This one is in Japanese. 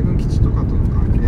米軍基地とかとの関係